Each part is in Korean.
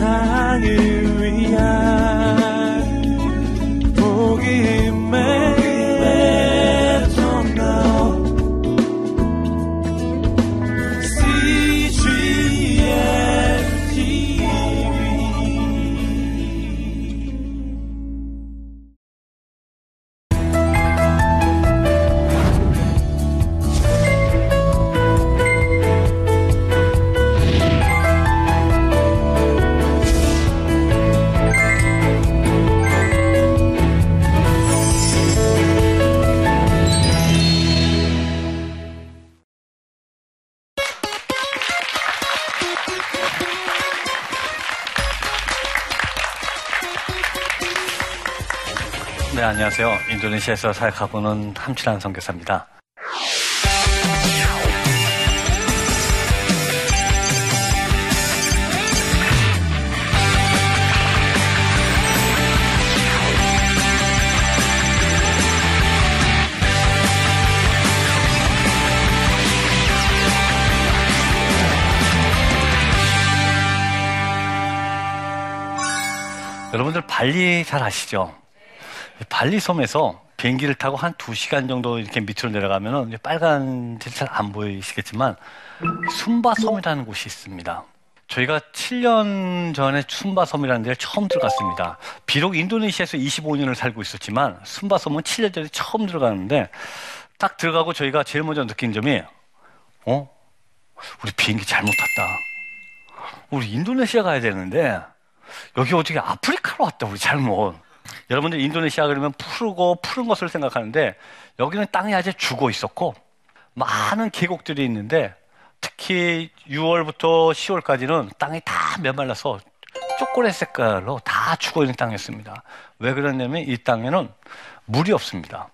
세상을 안녕하세요. 인도네시아에서 사역하고 있는 함칠한 선교사입니다. 여러분들 발리 잘 아시죠? 발리 섬에서 비행기를 타고 한 두시간 정도 이렇게 밑으로 내려가면은 빨간색 잘 안 보이시겠지만 순바 섬이라는 곳이 있습니다. 저희가 7년 전에 순바 섬이라는 데를 처음 들어갔습니다. 비록 인도네시아에서 25년을 살고 있었지만 순바 섬은 7년 전에 처음 들어가는데 딱 들어가고 저희가 제일 먼저 느낀 점이 어? 우리 비행기 잘못 탔다. 우리 인도네시아 가야 되는데 여기 어떻게 아프리카로 왔다 우리 잘못. 여러분들 인도네시아 그러면 푸르고 푸른 것을 생각하는데 여기는 땅이 아주 죽어 있었고 많은 계곡들이 있는데 특히 6월부터 10월까지는 땅이 다 메말라서 초콜릿 색깔로 다 죽어 있는 땅이었습니다. 왜 그러냐면 이 땅에는 물이 없습니다.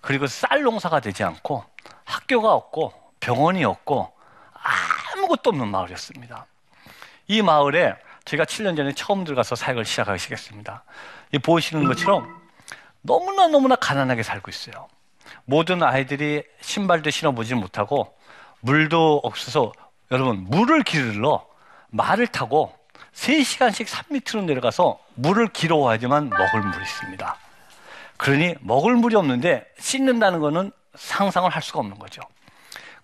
그리고 쌀 농사가 되지 않고 학교가 없고 병원이 없고 아무것도 없는 마을이었습니다. 이 마을에 제가 7년 전에 처음 들어가서 사역을 시작하시겠습니다. 이 보시는 것처럼 너무나 너무나 가난하게 살고 있어요. 모든 아이들이 신발도 신어보지 못하고 물도 없어서 여러분 물을 길러 말을 타고 3시간씩 산 밑으로 내려가서 물을 길어 와야지만 먹을 물이 있습니다. 그러니 먹을 물이 없는데 씻는다는 것은 상상을 할 수가 없는 거죠.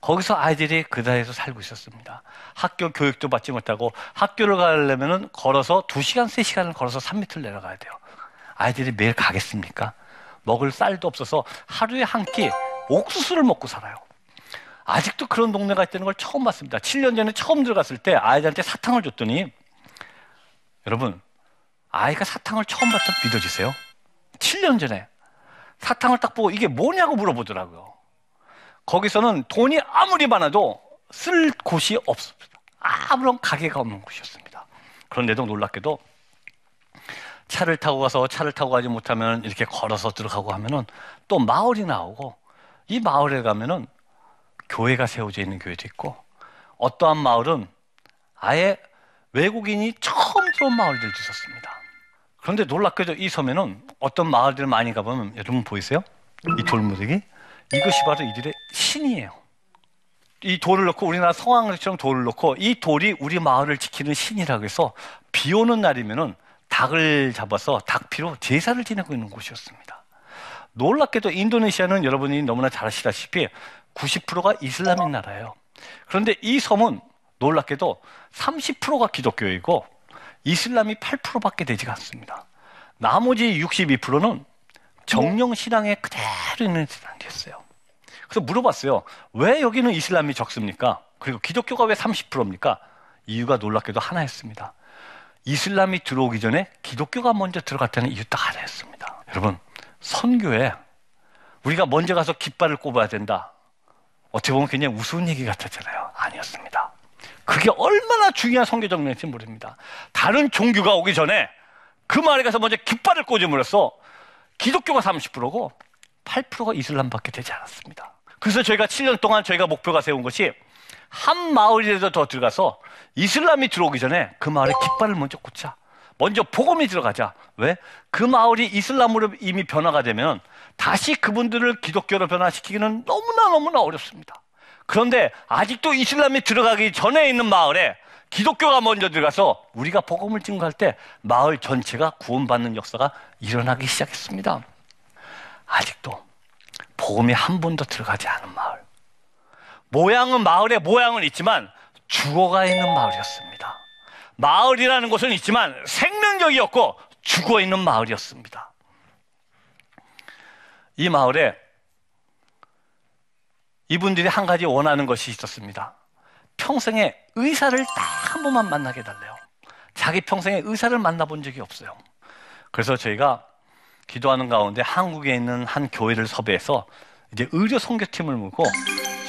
거기서 아이들이 그 나라에서 살고 있었습니다. 학교 교육도 받지 못하고 학교를 가려면 걸어서 2시간, 3시간을 걸어서 산 밑을 내려가야 돼요. 아이들이 매일 가겠습니까? 먹을 쌀도 없어서 하루에 한 끼 옥수수를 먹고 살아요. 아직도 그런 동네가 있다는 걸 처음 봤습니다. 7년 전에 처음 들어갔을 때 아이들한테 사탕을 줬더니 여러분 아이가 사탕을 처음 봤던 믿어지세요? 7년 전에 사탕을 딱 보고 이게 뭐냐고 물어보더라고요. 거기서는 돈이 아무리 많아도 쓸 곳이 없습니다. 아무런 가게가 없는 곳이었습니다. 그런데도 놀랍게도 차를 타고 가서 차를 타고 가지 못하면 이렇게 걸어서 들어가고 하면은 또 마을이 나오고 이 마을에 가면은 교회가 세워져 있는 교회도 있고 어떠한 마을은 아예 외국인이 처음 들어온 마을들도 있었습니다. 그런데 놀랍게도 이 섬에는 어떤 마을들 많이 가보면 여러분 보이세요? 이 돌무더기? 이것이 바로 이들의 신이에요. 이 돌을 넣고 우리나라 성황리처럼 돌을 넣고 이 돌이 우리 마을을 지키는 신이라고 해서 비 오는 날이면은 닭을 잡아서 닭피로 제사를 지내고 있는 곳이었습니다. 놀랍게도 인도네시아는 여러분이 너무나 잘 아시다시피 90%가 이슬람인 나라예요. 그런데 이 섬은 놀랍게도 30%가 기독교이고 이슬람이 8%밖에 되지가 않습니다. 나머지 62%는 정령 신앙에 그대로 있는 사람이었어요. 그래서 물어봤어요. 왜 여기는 이슬람이 적습니까? 그리고 기독교가 왜 30%입니까? 이유가 놀랍게도 하나였습니다. 이슬람이 들어오기 전에 기독교가 먼저 들어갔다는 이유 딱 하나였습니다. 여러분, 선교에 우리가 먼저 가서 깃발을 꼽아야 된다. 어떻게 보면 그냥 우스운 얘기 같았잖아요. 아니었습니다. 그게 얼마나 중요한 선교 정령인지 모릅니다. 다른 종교가 오기 전에 그 말에 가서 먼저 깃발을 꽂음으로써 기독교가 30%고 8%가 이슬람밖에 되지 않았습니다. 그래서 저희가 7년 동안 저희가 목표가 세운 것이 한 마을이라도 더 들어가서 이슬람이 들어오기 전에 그 마을에 깃발을 먼저 꽂자. 먼저 복음이 들어가자. 왜? 그 마을이 이슬람으로 이미 변화가 되면 다시 그분들을 기독교로 변화시키기는 너무나 너무나 어렵습니다. 그런데 아직도 이슬람이 들어가기 전에 있는 마을에 기독교가 먼저 들어가서 우리가 복음을 증거할 때 마을 전체가 구원받는 역사가 일어나기 시작했습니다. 아직도 복음이 한 번도 들어가지 않은 마을. 모양은 마을의 모양은 있지만 죽어가 있는 마을이었습니다. 마을이라는 곳은 있지만 생명력이었고 죽어 있는 마을이었습니다. 이 마을에 이분들이 한 가지 원하는 것이 있었습니다. 평생에 의사를 딱 한 번만 만나게 해달래요. 자기 평생에 의사를 만나본 적이 없어요. 그래서 저희가 기도하는 가운데 한국에 있는 한 교회를 섭외해서 이제 의료 선교팀을 물고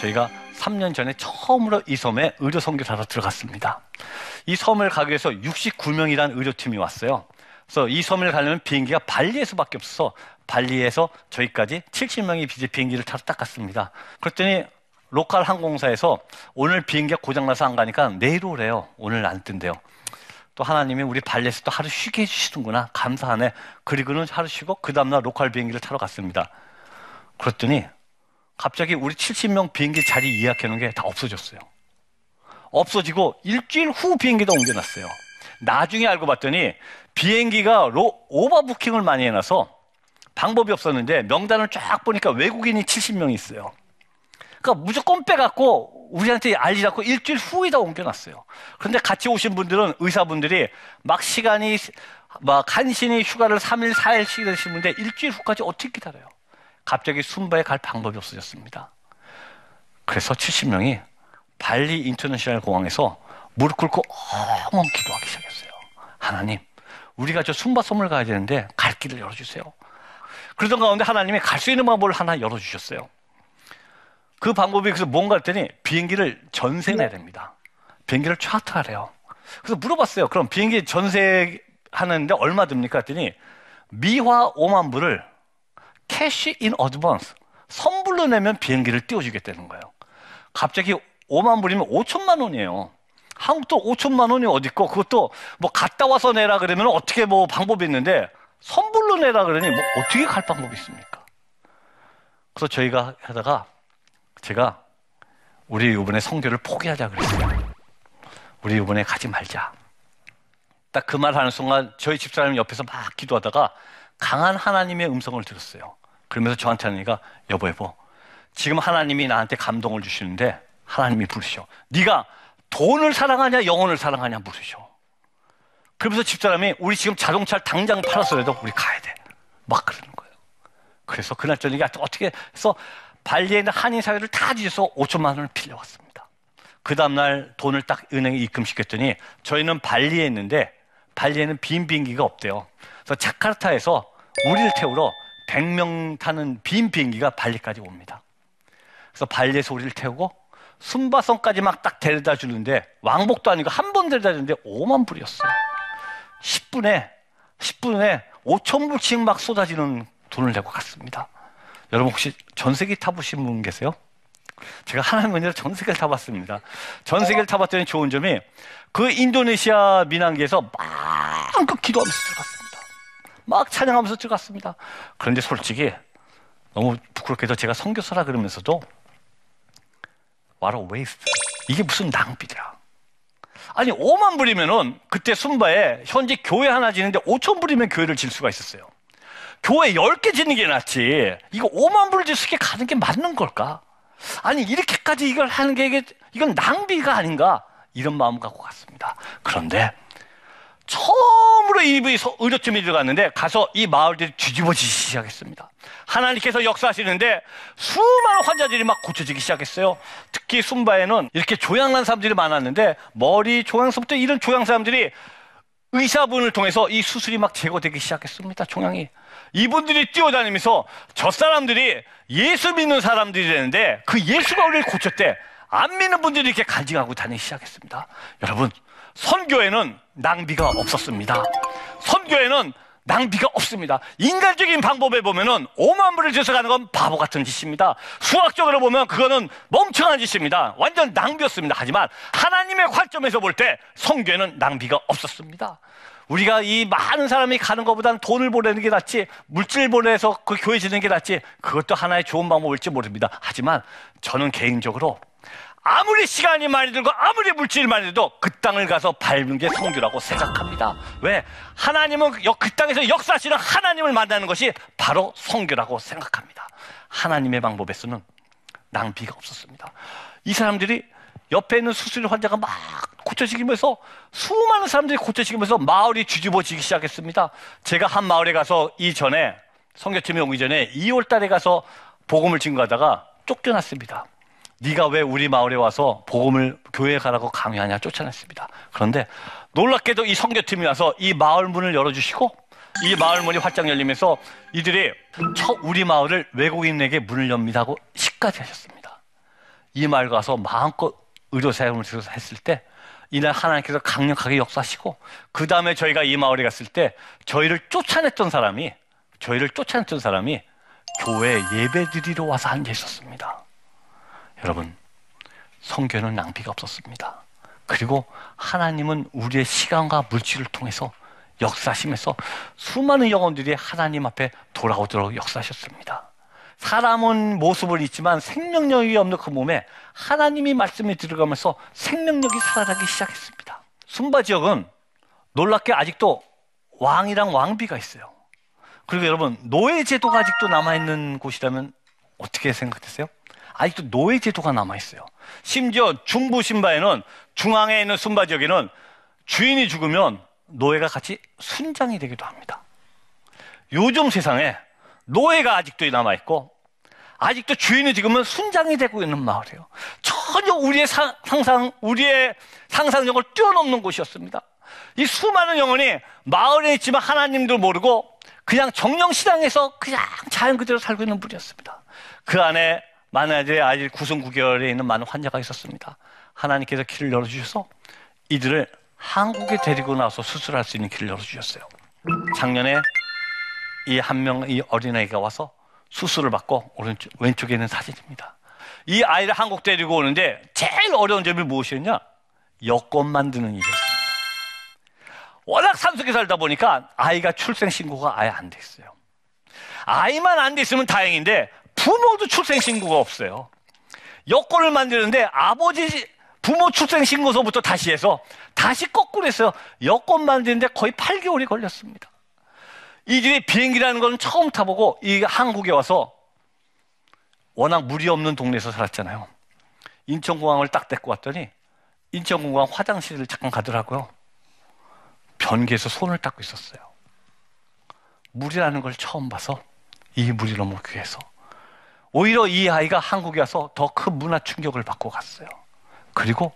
저희가 3년 전에 처음으로 이 섬에 의료 선교사로 들어갔습니다. 이 섬을 가기 위해서 69명이라는 의료팀이 왔어요. 그래서 이 섬을 가려면 비행기가 발리에서밖에 없어서 발리에서 저희까지 70명이 비행기를 타러 딱 갔습니다. 그랬더니 local 항공사에서 오늘 비행기가 고장나서 안 가니까 내일 오래요. 오늘 안 뜬대요. 또 하나님이 우리 발리에서 또 하루 쉬게 해주시는구나. 감사하네. 그리고는 하루 쉬고 그 다음날 local 비행기를 타러 갔습니다. 그랬더니 갑자기 우리 70명 비행기 자리 예약해 놓은 게 다 없어졌어요. 없어지고 일주일 후 비행기도 옮겨놨어요. 나중에 알고 봤더니 비행기가 로, 오버부킹을 많이 해놔서 방법이 없었는데 명단을 쫙 보니까 외국인이 70명이 있어요. 그러니까 무조건 빼갖고 우리한테 알리지 않고 일주일 후에다 옮겨놨어요. 그런데 같이 오신 분들은 의사분들이 막 시간이 막 간신히 휴가를 3일, 4일씩 되신 분데 일주일 후까지 어떻게 기다려요? 갑자기 순바에 갈 방법이 없어졌습니다. 그래서 70명이 발리 인터내셔널 공항에서 무릎 꿇고 엉엉 기도하기 시작했어요. 하나님, 우리가 저 순바 섬을 가야 되는데 갈 길을 열어주세요. 그러던 가운데 하나님이 갈 수 있는 방법을 하나 열어주셨어요. 그 방법이 그래서 뭔가 했더니 비행기를 전세 내야 됩니다. 비행기를 차트하래요. 그래서 물어봤어요. 그럼 비행기 전세 하는데 얼마 듭니까? 했더니 미화 5만 불을 cash in advance 선불로 내면 비행기를 띄워주겠다는 거예요. 갑자기 5만 불이면 5천만 원이에요. 한국도 5천만 원이 어디 있고 그것도 뭐 갔다 와서 내라 그러면 어떻게 뭐 방법이 있는데 선불로 내라 그러니 뭐 어떻게 갈 방법이 있습니까? 그래서 저희가 하다가 제가 우리 이번에 선교를 포기하자 그랬어요. 우리 이번에 가지 말자. 딱 그 말 하는 순간 저희 집사람 옆에서 막 기도하다가 강한 하나님의 음성을 들었어요. 그러면서 저한테 하니까 여보 여보 지금 하나님이 나한테 감동을 주시는데 하나님이 부르셔. 네가 돈을 사랑하냐 영혼을 사랑하냐 물으셔. 그러면서 집사람이 우리 지금 자동차를 당장 팔았어도 우리 가야 돼. 막 그러는 거예요. 그래서 그날 저녁에 어떻게 해서 발리에 있는 한인 사회를 다 뒤져서 5천만 원을 빌려왔습니다. 그 다음날 돈을 딱 은행에 입금시켰더니 저희는 발리에 있는데 발리에는 빈 비행기가 없대요. 그래서 자카르타에서 우리를 태우러 100명 타는 빈 비행기가 발리까지 옵니다. 그래서 발리에서 우리를 태우고 순바성까지 막 딱 데려다 주는데 왕복도 아니고 한 번 데려다 주는데 5만 불이었어요. 10분에 10분에 5천 불씩 막 쏟아지는 돈을 내고 갔습니다. 여러분 혹시 전세기 타보신 분 계세요? 제가 하나님 은혜로 전 세계를 타봤습니다. 전 세계를 타봤더니 좋은 점이 그 인도네시아 민항기에서 마음껏 기도하면서 들어갔습니다. 막 찬양하면서 들어갔습니다. 그런데 솔직히 너무 부끄럽게도 제가 성교사라 그러면서도 what a waste. 이게 무슨 낭비냐. 아니 5만 불이면은 그때 순바에 현재 교회 하나 지는데 5천 불이면 교회를 질 수가 있었어요. 교회 10개 짓는 게 낫지. 이거 5만 불을 지게 가는 게 맞는 걸까? 아니, 이렇게까지 이걸 하는 게 이건 낭비가 아닌가? 이런 마음 갖고 갔습니다. 그런데 처음으로 이 의료팀이 들어갔는데 가서 이 마을들이 뒤집어지기 시작했습니다. 하나님께서 역사하시는데 수많은 환자들이 막 고쳐지기 시작했어요. 특히 순바에는 이렇게 조양난 사람들이 많았는데 머리 조양서부터 이런 조양 사람들이 의사분을 통해서 이 수술이 막 제거되기 시작했습니다. 종양이. 이분들이 뛰어다니면서 저 사람들이 예수 믿는 사람들이 되는데 그 예수가 우리를 고쳤대. 안 믿는 분들이 이렇게 간직하고 다니기 시작했습니다. 여러분, 선교에는 낭비가 없었습니다. 선교에는 낭비가 없습니다. 인간적인 방법에 보면은 5만 불을 주서 가는 건 바보 같은 짓입니다. 수학적으로 보면 그거는 멍청한 짓입니다. 완전 낭비였습니다. 하지만 하나님의 관점에서 볼 때 성교에는 낭비가 없었습니다. 우리가 이 많은 사람이 가는 것보다는 돈을 보내는 게 낫지, 물질 보내서 그 교회 지는 게 낫지, 그것도 하나의 좋은 방법일지 모릅니다. 하지만 저는 개인적으로 아무리 시간이 많이 들고 아무리 물질이 많이 들도 그 땅을 가서 밟는 게 성교라고 생각합니다. 왜? 하나님은 여- 그 땅에서 역사하시는 하나님을 만나는 것이 바로 성교라고 생각합니다. 하나님의 방법에서는 낭비가 없었습니다. 이 사람들이 옆에 있는 수술 환자가 막 고쳐지면서 수많은 사람들이 고쳐지면서 마을이 뒤집어지기 시작했습니다. 제가 한 마을에 가서 이전에 성교팀에 오기 전에 2월 달에 가서 복음을 증거하다가 쫓겨났습니다. 네가 왜 우리 마을에 와서 복음을 교회에 가라고 강요하냐 쫓아냈습니다. 그런데 놀랍게도 이 성교팀이 와서 이 마을 문을 열어주시고 이 마을 문이 활짝 열리면서 이들이 첫 우리 마을을 외국인에게 문을 엽니다 하고 시까지 하셨습니다. 이 마을 가서 마음껏 의료 사용을 했을 때 이날 하나님께서 강력하게 역사하시고 그 다음에 저희가 이 마을에 갔을 때 저희를 쫓아냈던 사람이 저희를 쫓아냈던 사람이 교회 예배드리러 와서 앉아 있었습니다. 여러분 성교는 낭비가 없었습니다. 그리고 하나님은 우리의 시간과 물질을 통해서 역사하시면서 수많은 영혼들이 하나님 앞에 돌아오도록 역사하셨습니다. 사람은 모습을 잊지만 생명력이 없는 그 몸에 하나님이 말씀이 들어가면서 생명력이 살아나기 시작했습니다. 순바 지역은 놀랍게 아직도 왕이랑 왕비가 있어요. 그리고 여러분 노예 제도가 아직도 남아 있는 곳이라면 어떻게 생각되세요? 아직도 노예 제도가 남아 있어요. 심지어 중부 신바에는 중앙에 있는 순바 지역에는 주인이 죽으면 노예가 같이 순장이 되기도 합니다. 요즘 세상에 노예가 아직도 남아 있고 아직도 주인이 지금은 순장이 되고 있는 마을이에요. 전혀 우리의 상, 상 우리의 상상력을 뛰어넘는 곳이었습니다. 이 수많은 영혼이 마을에 있지만 하나님도 모르고 그냥 정령 시장에서 그냥 자연 그대로 살고 있는 분이었습니다. 그 안에 많은 아이들이 아직 9성 9개월에 있는 많은 환자가 있었습니다. 하나님께서 길을 열어주셔서 이들을 한국에 데리고 나와서 수술할 수 있는 길을 열어주셨어요. 작년에 이 한 명, 이 어린아이가 와서 수술을 받고 오른쪽, 왼쪽에 있는 사진입니다. 이 아이를 한국 데리고 오는데 제일 어려운 점이 무엇이었냐? 여권 만드는 일이었습니다. 워낙 산속에 살다 보니까 아이가 출생 신고가 아예 안 돼 있어요. 아이만 안 돼 있으면 다행인데 부모도 출생신고가 없어요. 여권을 만드는데 아버지 부모 출생신고서부터 다시 해서 다시 거꾸로 했어요. 여권 만드는데 거의 8개월이 걸렸습니다. 이들이 비행기라는 건 처음 타보고 이 한국에 와서 워낙 물이 없는 동네에서 살았잖아요. 인천공항을 딱 데리고 왔더니 인천공항 화장실을 잠깐 가더라고요. 변기에서 손을 닦고 있었어요. 물이라는 걸 처음 봐서 이 물이 너무 귀해서 오히려 이 아이가 한국에 와서 더 큰 문화 충격을 받고 갔어요. 그리고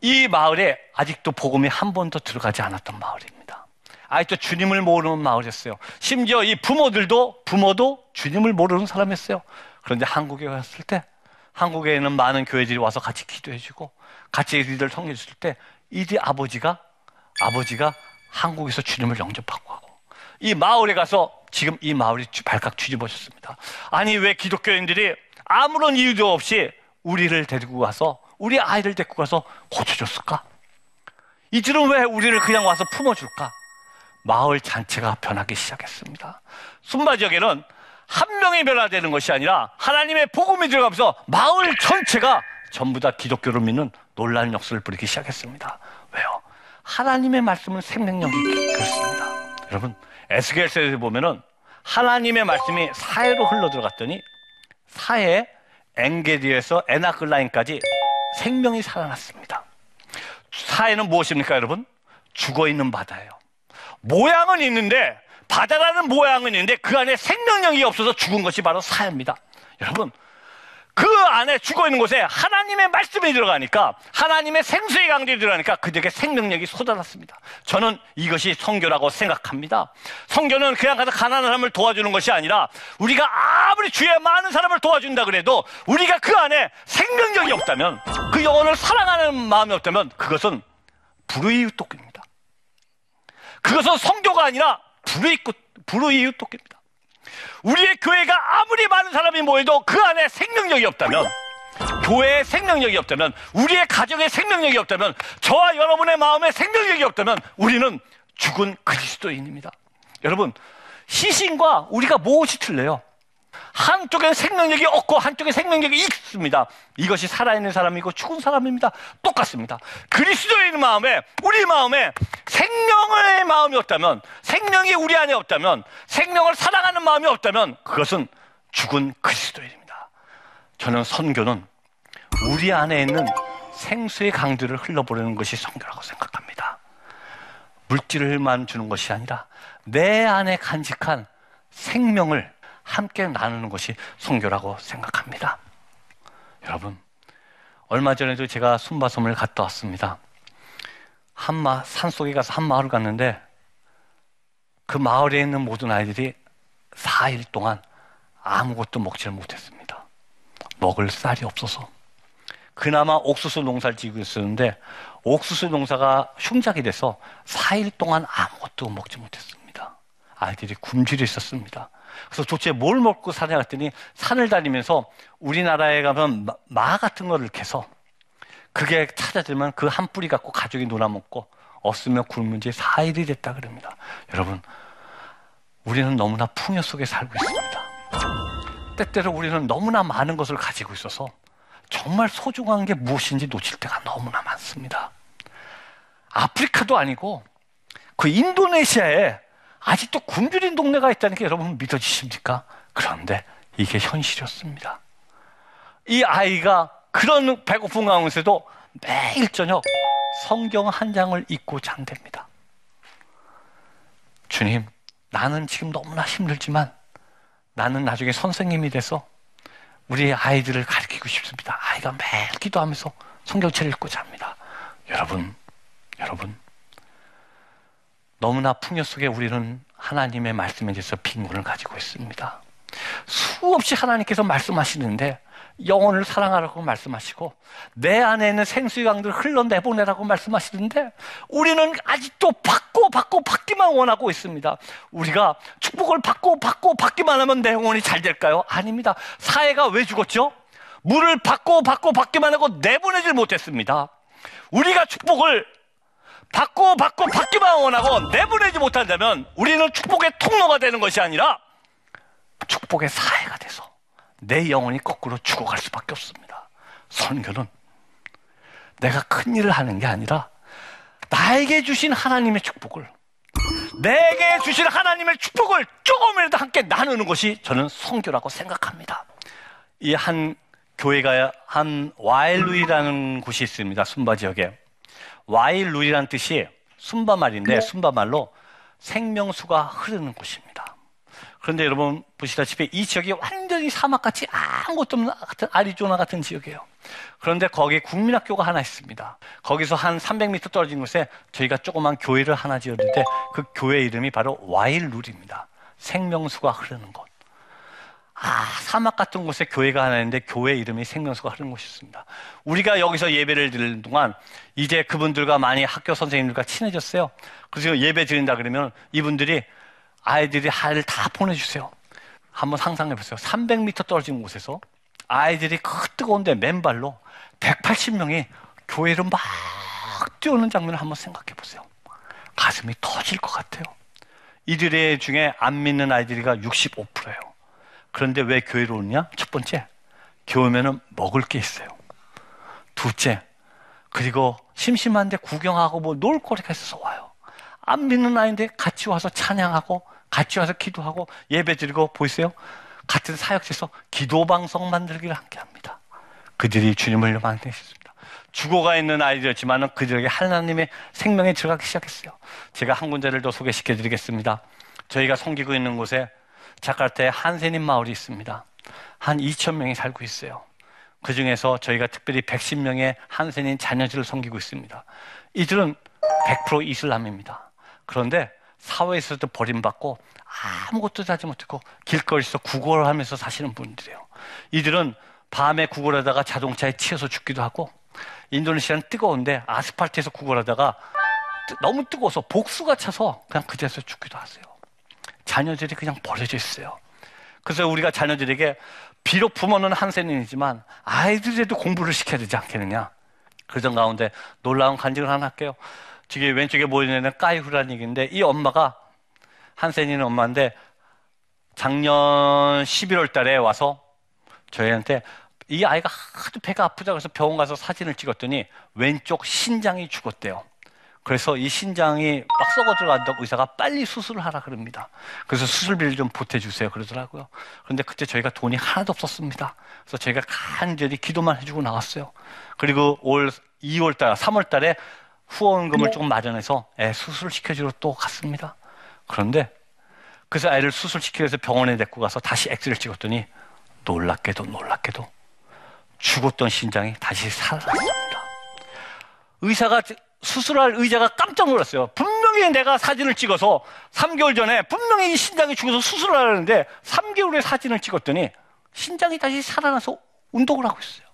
이 마을에 아직도 복음이 한 번도 들어가지 않았던 마을입니다. 아직도 주님을 모르는 마을이었어요. 심지어 이 부모들도 부모도 주님을 모르는 사람이었어요. 그런데 한국에 왔을 때 한국에 있는 많은 교회들이 와서 같이 기도해주고 같이 이들 성해줬을 때 이들 아버지가 아버지가 한국에서 주님을 영접하고 하고 이 마을에 가서 지금 이 마을이 발칵 뒤집어졌습니다. 아니 왜 기독교인들이 아무런 이유도 없이 우리를 데리고 가서 우리 아이를 데리고 가서 고쳐줬을까? 이들은 왜 우리를 그냥 와서 품어줄까? 마을 잔체가 변하기 시작했습니다. 순바 지역에는 한 명이 변화되는 것이 아니라 하나님의 복음이 들어가면서 마을 전체가 전부 다 기독교를 믿는 놀라운 역사를 부리기 시작했습니다. 왜요? 하나님의 말씀은 생명력이 그렇습니다. 여러분, 에스겔서에 보면은 하나님의 말씀이 사해로 흘러 들어갔더니 사해 엥게디에서 에나클라인까지 생명이 살아났습니다. 사해는 무엇입니까, 여러분? 죽어 있는 바다예요. 모양은 있는데 바다라는 모양은 있는데 그 안에 생명력이 없어서 죽은 것이 바로 사해입니다. 여러분, 그 안에 죽어 있는 곳에 하나님의 말씀이 들어가니까 하나님의 생수의 강들이 들어가니까 그들에게 생명력이 쏟아졌습니다. 저는 이것이 성교라고 생각합니다. 성교는 그냥 가서 가난한 사람을 도와주는 것이 아니라 우리가 아무리 주위에 많은 사람을 도와준다 그래도 우리가 그 안에 생명력이 없다면 그 영혼을 사랑하는 마음이 없다면 그것은 불의의 토끼입니다. 그것은 성교가 아니라 불의의, 불의의 토끼입니다. 우리의 교회가 아무리 많은 사람이 모여도 그 안에 생명력이 없다면 교회에 생명력이 없다면 우리의 가정에 생명력이 없다면 저와 여러분의 마음에 생명력이 없다면 우리는 죽은 그리스도인입니다. 여러분 시신과 우리가 무엇이 틀려요? 한쪽에 생명력이 없고 한쪽에 생명력이 있습니다. 이것이 살아있는 사람이고 죽은 사람입니다. 똑같습니다. 그리스도의 마음에 우리 마음에 생명의 마음이 없다면 생명이 우리 안에 없다면 생명을 사랑하는 마음이 없다면 그것은 죽은 그리스도인입니다. 저는 선교는 우리 안에 있는 생수의 강들을 흘러보내는 것이 선교라고 생각합니다. 물질을만 주는 것이 아니라 내 안에 간직한 생명을 함께 나누는 것이 선교라고 생각합니다. 여러분, 얼마 전에도 제가 순바섬을 갔다 왔습니다. 한마 산속에 가서 한 마을을 갔는데 그 마을에 있는 모든 아이들이 4일 동안 아무것도 먹지를 못했습니다. 먹을 쌀이 없어서. 그나마 옥수수 농사를 지고 있었는데 옥수수 농사가 흉작이 돼서 4일 동안 아무것도 먹지 못했습니다. 아이들이 굶주려 있었습니다. 그래서 도대체 뭘 먹고 사냐 했더니 산을 다니면서 우리나라에 가면 마, 마 같은 거를 캐서 그게 찾아들면 그 한 뿌리 갖고 가족이 놀아먹고 없으면 굶은 지 4일이 됐다 그럽니다. 여러분, 우리는 너무나 풍요 속에 살고 있습니다. 때때로 우리는 너무나 많은 것을 가지고 있어서 정말 소중한 게 무엇인지 놓칠 때가 너무나 많습니다. 아프리카도 아니고 그 인도네시아에 아직도 굶주린 동네가 있다는 게 여러분 믿어지십니까? 그런데 이게 현실이었습니다. 이 아이가 그런 배고픈 가운데서도 매일 저녁 성경 한 장을 읽고 잠듭니다. 주님, 나는 지금 너무나 힘들지만 나는 나중에 선생님이 돼서 우리 아이들을 가르치고 싶습니다. 아이가 매일 기도하면서 성경책을 읽고 잡니다. 여러분, 여러분, 너무나 풍요 속에 우리는 하나님의 말씀에 대해서 빈곤을 가지고 있습니다. 수없이 하나님께서 말씀하시는데 영혼을 사랑하라고 말씀하시고 내 안에 있는 생수의 강들을 흘러내보내라고 말씀하시는데 우리는 아직도 받고 받고 받기만 원하고 있습니다. 우리가 축복을 받고 받고 받기만 하면 내 영혼이 잘 될까요? 아닙니다. 사회가 왜 죽었죠? 물을 받고 받고 받기만 하고 내보내질 못했습니다. 우리가 축복을 받고 받고 받기만 원하고 내보내지 못한다면 우리는 축복의 통로가 되는 것이 아니라 축복의 사회가 돼서 내 영혼이 거꾸로 죽어갈 수밖에 없습니다. 선교는 내가 큰 일을 하는 게 아니라 나에게 주신 하나님의 축복을 내게 주신 하나님의 축복을 조금이라도 함께 나누는 것이 저는 선교라고 생각합니다. 이 한 교회가 한 와일루이라는 곳이 있습니다. 순바 지역에. 와일 루이라는 뜻이 순바 말인데 순바 말로 생명수가 흐르는 곳입니다. 그런데 여러분 보시다시피 이 지역이 완전히 사막같이 아무것도 없는 같은 아리조나 같은 지역이에요. 그런데 거기에 국민학교가 하나 있습니다. 거기서 한 300m 떨어진 곳에 저희가 조그만 교회를 하나 지었는데 그 교회 이름이 바로 와일룰입니다. 생명수가 흐르는 곳. 아, 사막 같은 곳에 교회가 하나 있는데 교회 이름이 생명수가 흐르는 곳이 있습니다. 우리가 여기서 예배를 드리는 동안 이제 그분들과 많이 학교 선생님들과 친해졌어요. 그래서 예배 드린다 그러면 이분들이 아이들이 하를 다 보내주세요. 한번 상상해 보세요. 300m 떨어진 곳에서 아이들이 그 뜨거운데 맨발로 180명이 교회를 막 뛰어오는 장면을 한번 생각해 보세요. 가슴이 터질 것 같아요. 이들의 중에 안 믿는 아이들이가 65%예요. 그런데 왜 교회로 오느냐? 첫 번째, 교회면은 먹을 게 있어요. 둘째, 그리고 심심한데 구경하고 뭐 놀 거리가 있어서 와요. 안 믿는 아이인데 같이 와서 찬양하고 같이 와서 기도하고 예배 드리고 보이세요? 같은 사역지에서 기도 방송 만들기를 함께 합니다. 그들이 주님을 만드셨습니다. 죽어가 있는 아이들이었지만 그들에게 하나님의 생명에 들어가기 시작했어요. 제가 한 군데를 더 소개시켜 드리겠습니다. 저희가 섬기고 있는 곳에 자카르타에 한세님 마을이 있습니다. 한 2천 명이 살고 있어요. 그 중에서 저희가 특별히 110명의 한세님 자녀들을 섬기고 있습니다. 이들은 100% 이슬람입니다. 그런데 사회에서도 버림받고 아무것도 하지 못했고 길거리에서 구걸을 하면서 사시는 분들이에요. 이들은 밤에 구걸하다가 자동차에 치여서 죽기도 하고 인도네시아는 뜨거운데 아스팔트에서 구걸하다가 너무 뜨거워서 복수가 차서 그냥 그 자리에서 죽기도 하세요. 자녀들이 그냥 버려져 있어요. 그래서 우리가 자녀들에게 비록 부모는 한세년이지만 아이들에도 공부를 시켜야 되지 않겠느냐. 그런 가운데 놀라운 간증을 하나 할게요. 저기 왼쪽에 보이는 까이후라는 얘기인데 이 엄마가 한센이는 엄마인데 작년 11월 달에 와서 저희한테 이 아이가 하도 배가 아프다고 해서 병원 가서 사진을 찍었더니 왼쪽 신장이 죽었대요. 그래서 이 신장이 막 썩어 들어간다고 의사가 빨리 수술을 하라 그럽니다. 그래서 수술비를 좀 보태주세요 그러더라고요. 그런데 그때 저희가 돈이 하나도 없었습니다. 그래서 저희가 간절히 기도만 해주고 나왔어요. 그리고 올 2월 달, 3월 달에 후원금을 조금 마련해서 애 수술을 시켜주러 또 갔습니다. 그런데 그래서 아이를 수술시키기 위해서 병원에 데리고 가서 다시 엑스를 찍었더니 놀랍게도 놀랍게도 죽었던 신장이 다시 살아났습니다. 의사가 수술할 의자가 깜짝 놀랐어요. 분명히 내가 사진을 찍어서 3개월 전에 분명히 이 신장이 죽어서 수술을 하려는데 3개월 후에 사진을 찍었더니 신장이 다시 살아나서 운동을 하고 있어요.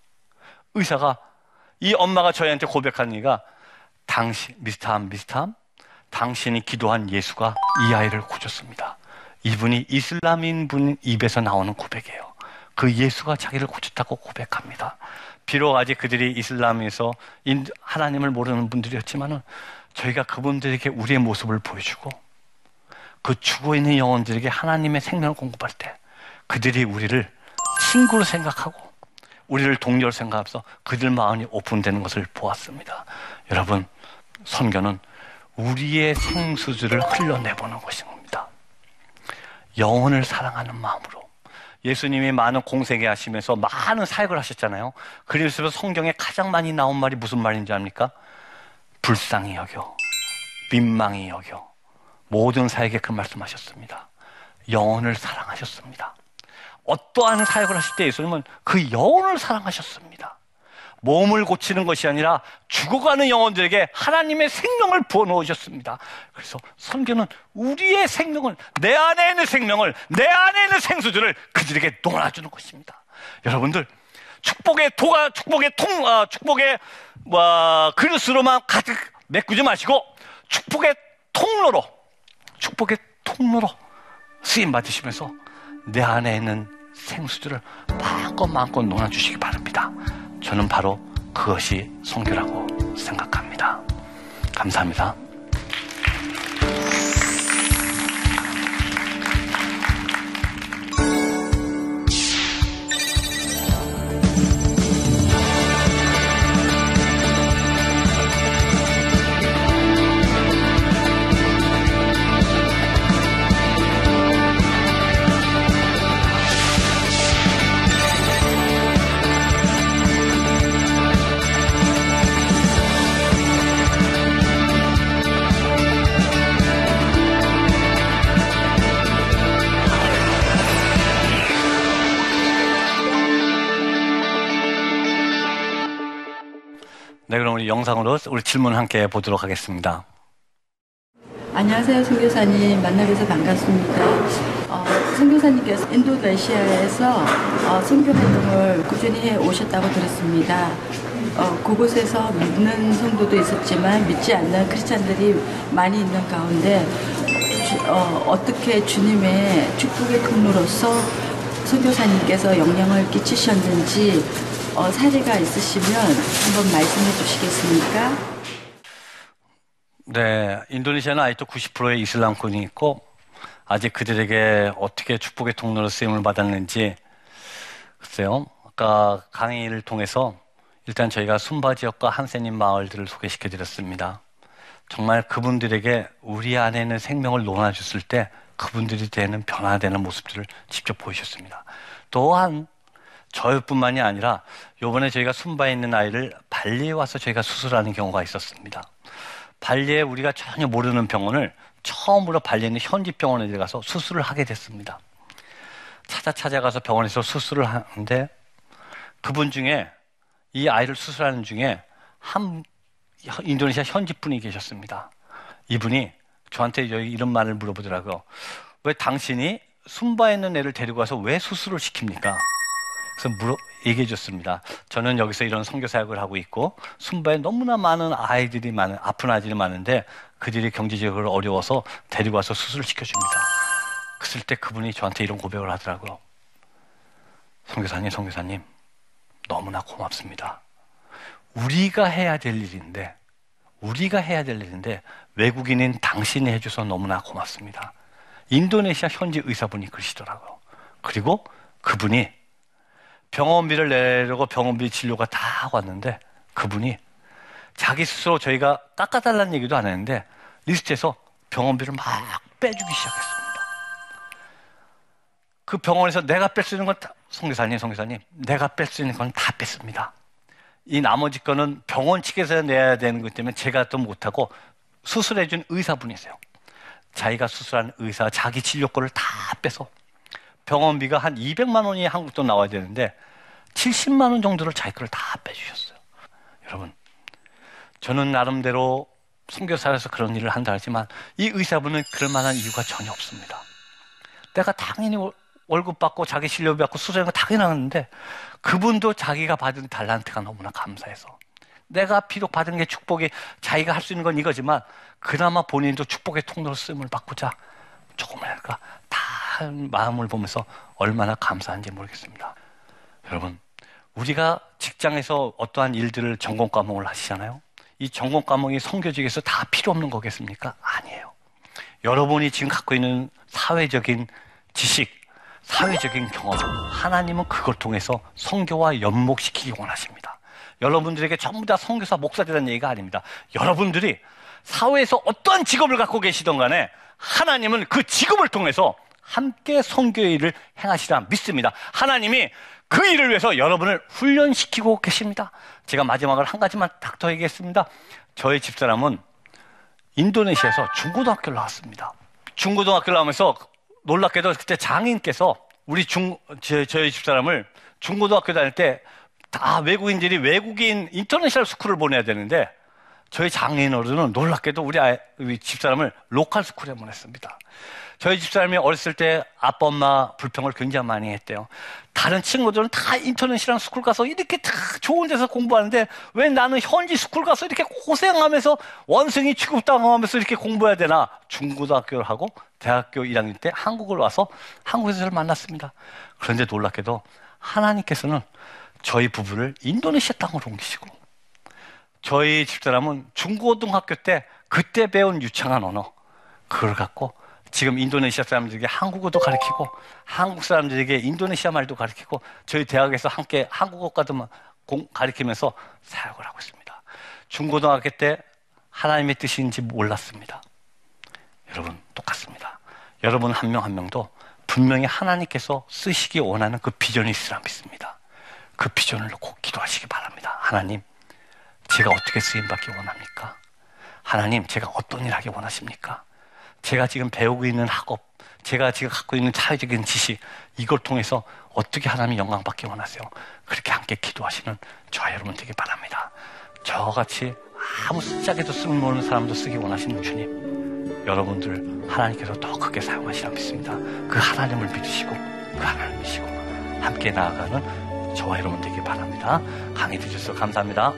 의사가 이 엄마가 저희한테 고백한 얘기가 당신 미스터함 미스터함 당신이 기도한 예수가 이 아이를 고쳤습니다. 이분이 이슬람인 분 입에서 나오는 고백이에요. 그 예수가 자기를 고쳤다고 고백합니다. 비록 아직 그들이 이슬람에서 하나님을 모르는 분들이었지만은 저희가 그분들에게 우리의 모습을 보여주고 그 죽어 있는 영혼들에게 하나님의 생명을 공급할 때 그들이 우리를 친구로 생각하고 우리를 동료로 생각하면서 그들 마음이 오픈되는 것을 보았습니다. 여러분, 선교는 우리의 생수들을 흘러내보는 것입니다. 영혼을 사랑하는 마음으로 예수님이 많은 공생애 하시면서 많은 사역을 하셨잖아요. 그래서 성경에 가장 많이 나온 말이 무슨 말인지 압니까? 불쌍히 여겨, 민망히 여겨. 모든 사역에 그 말씀하셨습니다. 영혼을 사랑하셨습니다. 어떠한 사역을 하실 때 예수님은 그 영혼을 사랑하셨습니다. 몸을 고치는 것이 아니라 죽어가는 영혼들에게 하나님의 생명을 부어놓으셨습니다. 그래서 선교는 우리의 생명을, 내 안에 있는 생명을, 내 안에 있는 생수들을 그들에게 놓아주는 것입니다. 여러분들, 축복의 도가, 축복의 통, 아, 축복의, 뭐, 그릇으로만 가득 메꾸지 마시고, 축복의 통로로, 축복의 통로로 쓰임 받으시면서 내 안에 있는 생수들을 마음껏 마음껏 놓아주시기 바랍니다. 저는 바로 그것이 성교라고 생각합니다. 감사합니다. 네, 그럼 우리 영상으로 우리 질문 함께 보도록 하겠습니다. 안녕하세요, 선교사님. 만나뵈서 반갑습니다. 어, 선교사님께서 인도네시아에서 어, 선교 활동을 꾸준히 해 오셨다고 들었습니다. 어, 그곳에서 믿는 성도도 있었지만 믿지 않는 크리스찬들이 많이 있는 가운데 주, 어, 떻게 주님의 축복의 통로로서 선교사님께서 영향을 끼치셨는지 어, 사례가 있으시면 한번 말씀해 주시겠습니까? 네, 인도네시아는 아직도 90%의 이슬람권이 있고 아직 그들에게 어떻게 축복의 통로로 쓰임을 받았는지 글쎄요. 아까 강의를 통해서 일단 저희가 순바 지역과 한세님 마을들을 소개시켜 드렸습니다. 정말 그분들에게 우리 안에는 생명을 놓아줬을 때 그분들이 되는 변화되는 모습들을 직접 보이셨습니다. 또한 저뿐만이 아니라 요번에 저희가 순바에 있는 아이를 발리에 와서 저희가 수술하는 경우가 있었습니다. 발리에 우리가 전혀 모르는 병원을 처음으로 발리에 있는 현지 병원에 들어가서 수술을 하게 됐습니다. 찾아 찾아가서 병원에서 수술을 하는데 그분 중에 이 아이를 수술하는 중에 한 인도네시아 현지 분이 계셨습니다. 이분이 저한테 이런 말을 물어보더라고요. 왜 당신이 순바에 있는 애를 데리고 와서 왜 수술을 시킵니까? 그래서 물어, 얘기해 줬습니다. 저는 여기서 이런 선교 사역을 하고 있고 순바에 너무나 많은 아이들이 많은 아픈 아이들이 많은데 그들이 경제적으로 어려워서 데리고 와서 수술을 시켜줍니다. 그랬을 때 그분이 저한테 이런 고백을 하더라고요. 선교사님, 선교사님, 너무나 고맙습니다. 우리가 해야 될 일인데, 우리가 해야 될 일인데 외국인인 당신이 해줘서 너무나 고맙습니다. 인도네시아 현지 의사분이 그러시더라고요. 그리고 그분이 병원비를 내려고 병원비 진료가 다 왔는데 그분이 자기 스스로 저희가 깎아달라는 얘기도 안 했는데 리스트에서 병원비를 막 빼주기 시작했습니다. 그 병원에서 내가 뺄 수 있는 건 다, 선교사님, 선교사님, 내가 뺄 수 있는 건 다 뺐습니다. 이 나머지 거는 병원 측에서 내야 되는 것 때문에 제가 또 못하고 수술해준 의사분이세요. 자기가 수술한 의사 자기 진료권을 다 빼서 병원비가 한 200만 원이 한국 돈 나와야 되는데 70만 원 정도를 자기 거를 다 빼주셨어요. 여러분, 저는 나름대로 선교사에서 그런 일을 한다 하지만 이 의사분은 그럴 만한 이유가 전혀 없습니다. 내가 당연히 월급 받고 자기 실력 받고 수술하는 거 당연하는데 그분도 자기가 받은 달란트가 너무나 감사해서 내가 비록 받은 게 축복이 자기가 할 수 있는 건 이거지만 그나마 본인도 축복의 통로로 쓰임을 받고자 조금이랄까 다 마음을 보면서 얼마나 감사한지 모르겠습니다. 여러분 우리가 직장에서 어떠한 일들을 전공 과목을 하시잖아요. 이 전공 과목이 성교직에서 다 필요 없는 거겠습니까? 아니에요. 여러분이 지금 갖고 있는 사회적인 지식, 사회적인 경험, 하나님은 그걸 통해서 성교와 연목시키기 원하십니다. 여러분들에게 전부 다 성교사 목사들이라는 얘기가 아닙니다. 여러분들이 사회에서 어떠한 직업을 갖고 계시던 간에 하나님은 그 직업을 통해서 함께 성교의 일을 행하시라 믿습니다. 하나님이 그 일을 위해서 여러분을 훈련시키고 계십니다. 제가 마지막으로 한 가지만 딱 더 얘기했습니다. 저희 집사람은 인도네시아에서 중고등학교를 나왔습니다. 중고등학교를 나오면서 놀랍게도 그때 장인께서 우리 중, 저, 저희 집사람을 중고등학교 다닐 때 다 외국인들이 외국인 international school을 보내야 되는데 저희 장인 어른은 놀랍게도 우리, 아이, 집사람을 local school에 보냈습니다. 저희 집사람이 어렸을 때 아빠 엄마 불평을 굉장히 많이 했대요. 다른 친구들은 다 international school 가서 이렇게 다 좋은 데서 공부하는데 왜 나는 현지 school 가서 이렇게 고생하면서 원숭이 취급당하면서 이렇게 공부해야 되나? 중고등학교를 하고 대학교 1학년 때 한국을 와서 한국에서 저를 만났습니다. 그런데 놀랍게도 하나님께서는 저희 부부를 인도네시아 땅으로 옮기시고 저희 집사람은 중고등학교 때 그때 배운 유창한 언어 그걸 갖고 지금 인도네시아 사람들에게 한국어도 가르치고 한국 사람들에게 인도네시아 말도 가르치고 저희 대학에서 함께 한국어과도 가르치면서 사역을 하고 있습니다. 중고등학교 때 하나님의 뜻인지 몰랐습니다. 여러분 똑같습니다. 여러분 한 명 한 명도 분명히 하나님께서 쓰시기 원하는 그 비전이 있으라 믿습니다. 그 비전을 놓고 기도하시기 바랍니다. 하나님, 제가 어떻게 쓰임받기 원합니까? 하나님, 제가 어떤 일 하기 원하십니까? 제가 지금 배우고 있는 학업, 제가 지금 갖고 있는 사회적인 지식, 이걸 통해서 어떻게 하나님 영광 받기 원하세요? 그렇게 함께 기도하시는 저와 여러분 되기 바랍니다. 저같이 아무 숫자에도 쓸모없는 사람도 쓰기 원하시는 주님, 여러분들 하나님께서 더 크게 사용하시라 믿습니다. 그 하나님을 믿으시고, 그 하나님을 믿으시고, 함께 나아가는 저와 여러분 되기 바랍니다. 강의 해주셔서 감사합니다.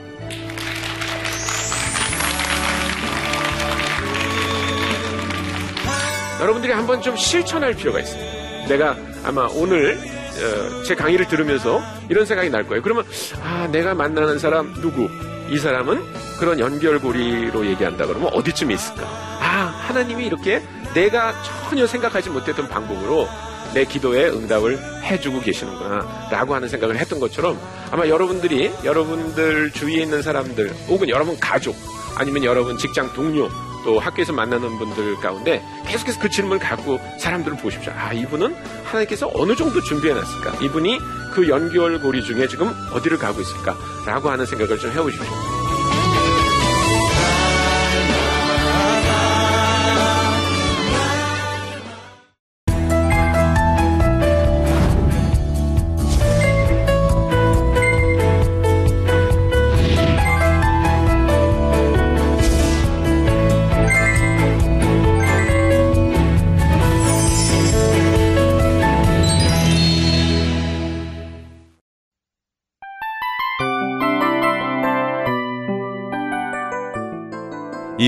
여러분들이 한번 좀 실천할 필요가 있습니다. 내가 아마 오늘 어, 제 강의를 들으면서 이런 생각이 날 거예요. 그러면 아 내가 만나는 사람 누구? 이 사람은 그런 연결고리로 얘기한다 그러면 어디쯤에 있을까? 아 하나님이 이렇게 내가 전혀 생각하지 못했던 방법으로 내 기도에 응답을 해주고 계시는구나 라고 하는 생각을 했던 것처럼 아마 여러분들이 여러분들 주위에 있는 사람들 혹은 여러분 가족 아니면 여러분 직장 동료 또 학교에서 만나는 분들 가운데 계속해서 그 질문을 갖고 사람들을 보십시오. 아, 이분은 하나님께서 어느 정도 준비해 놨을까? 이분이 그 연결고리 중에 지금 어디를 가고 있을까? 라고 하는 생각을 좀 해보십시오.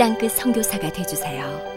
땅끝 선교사가 되주세요.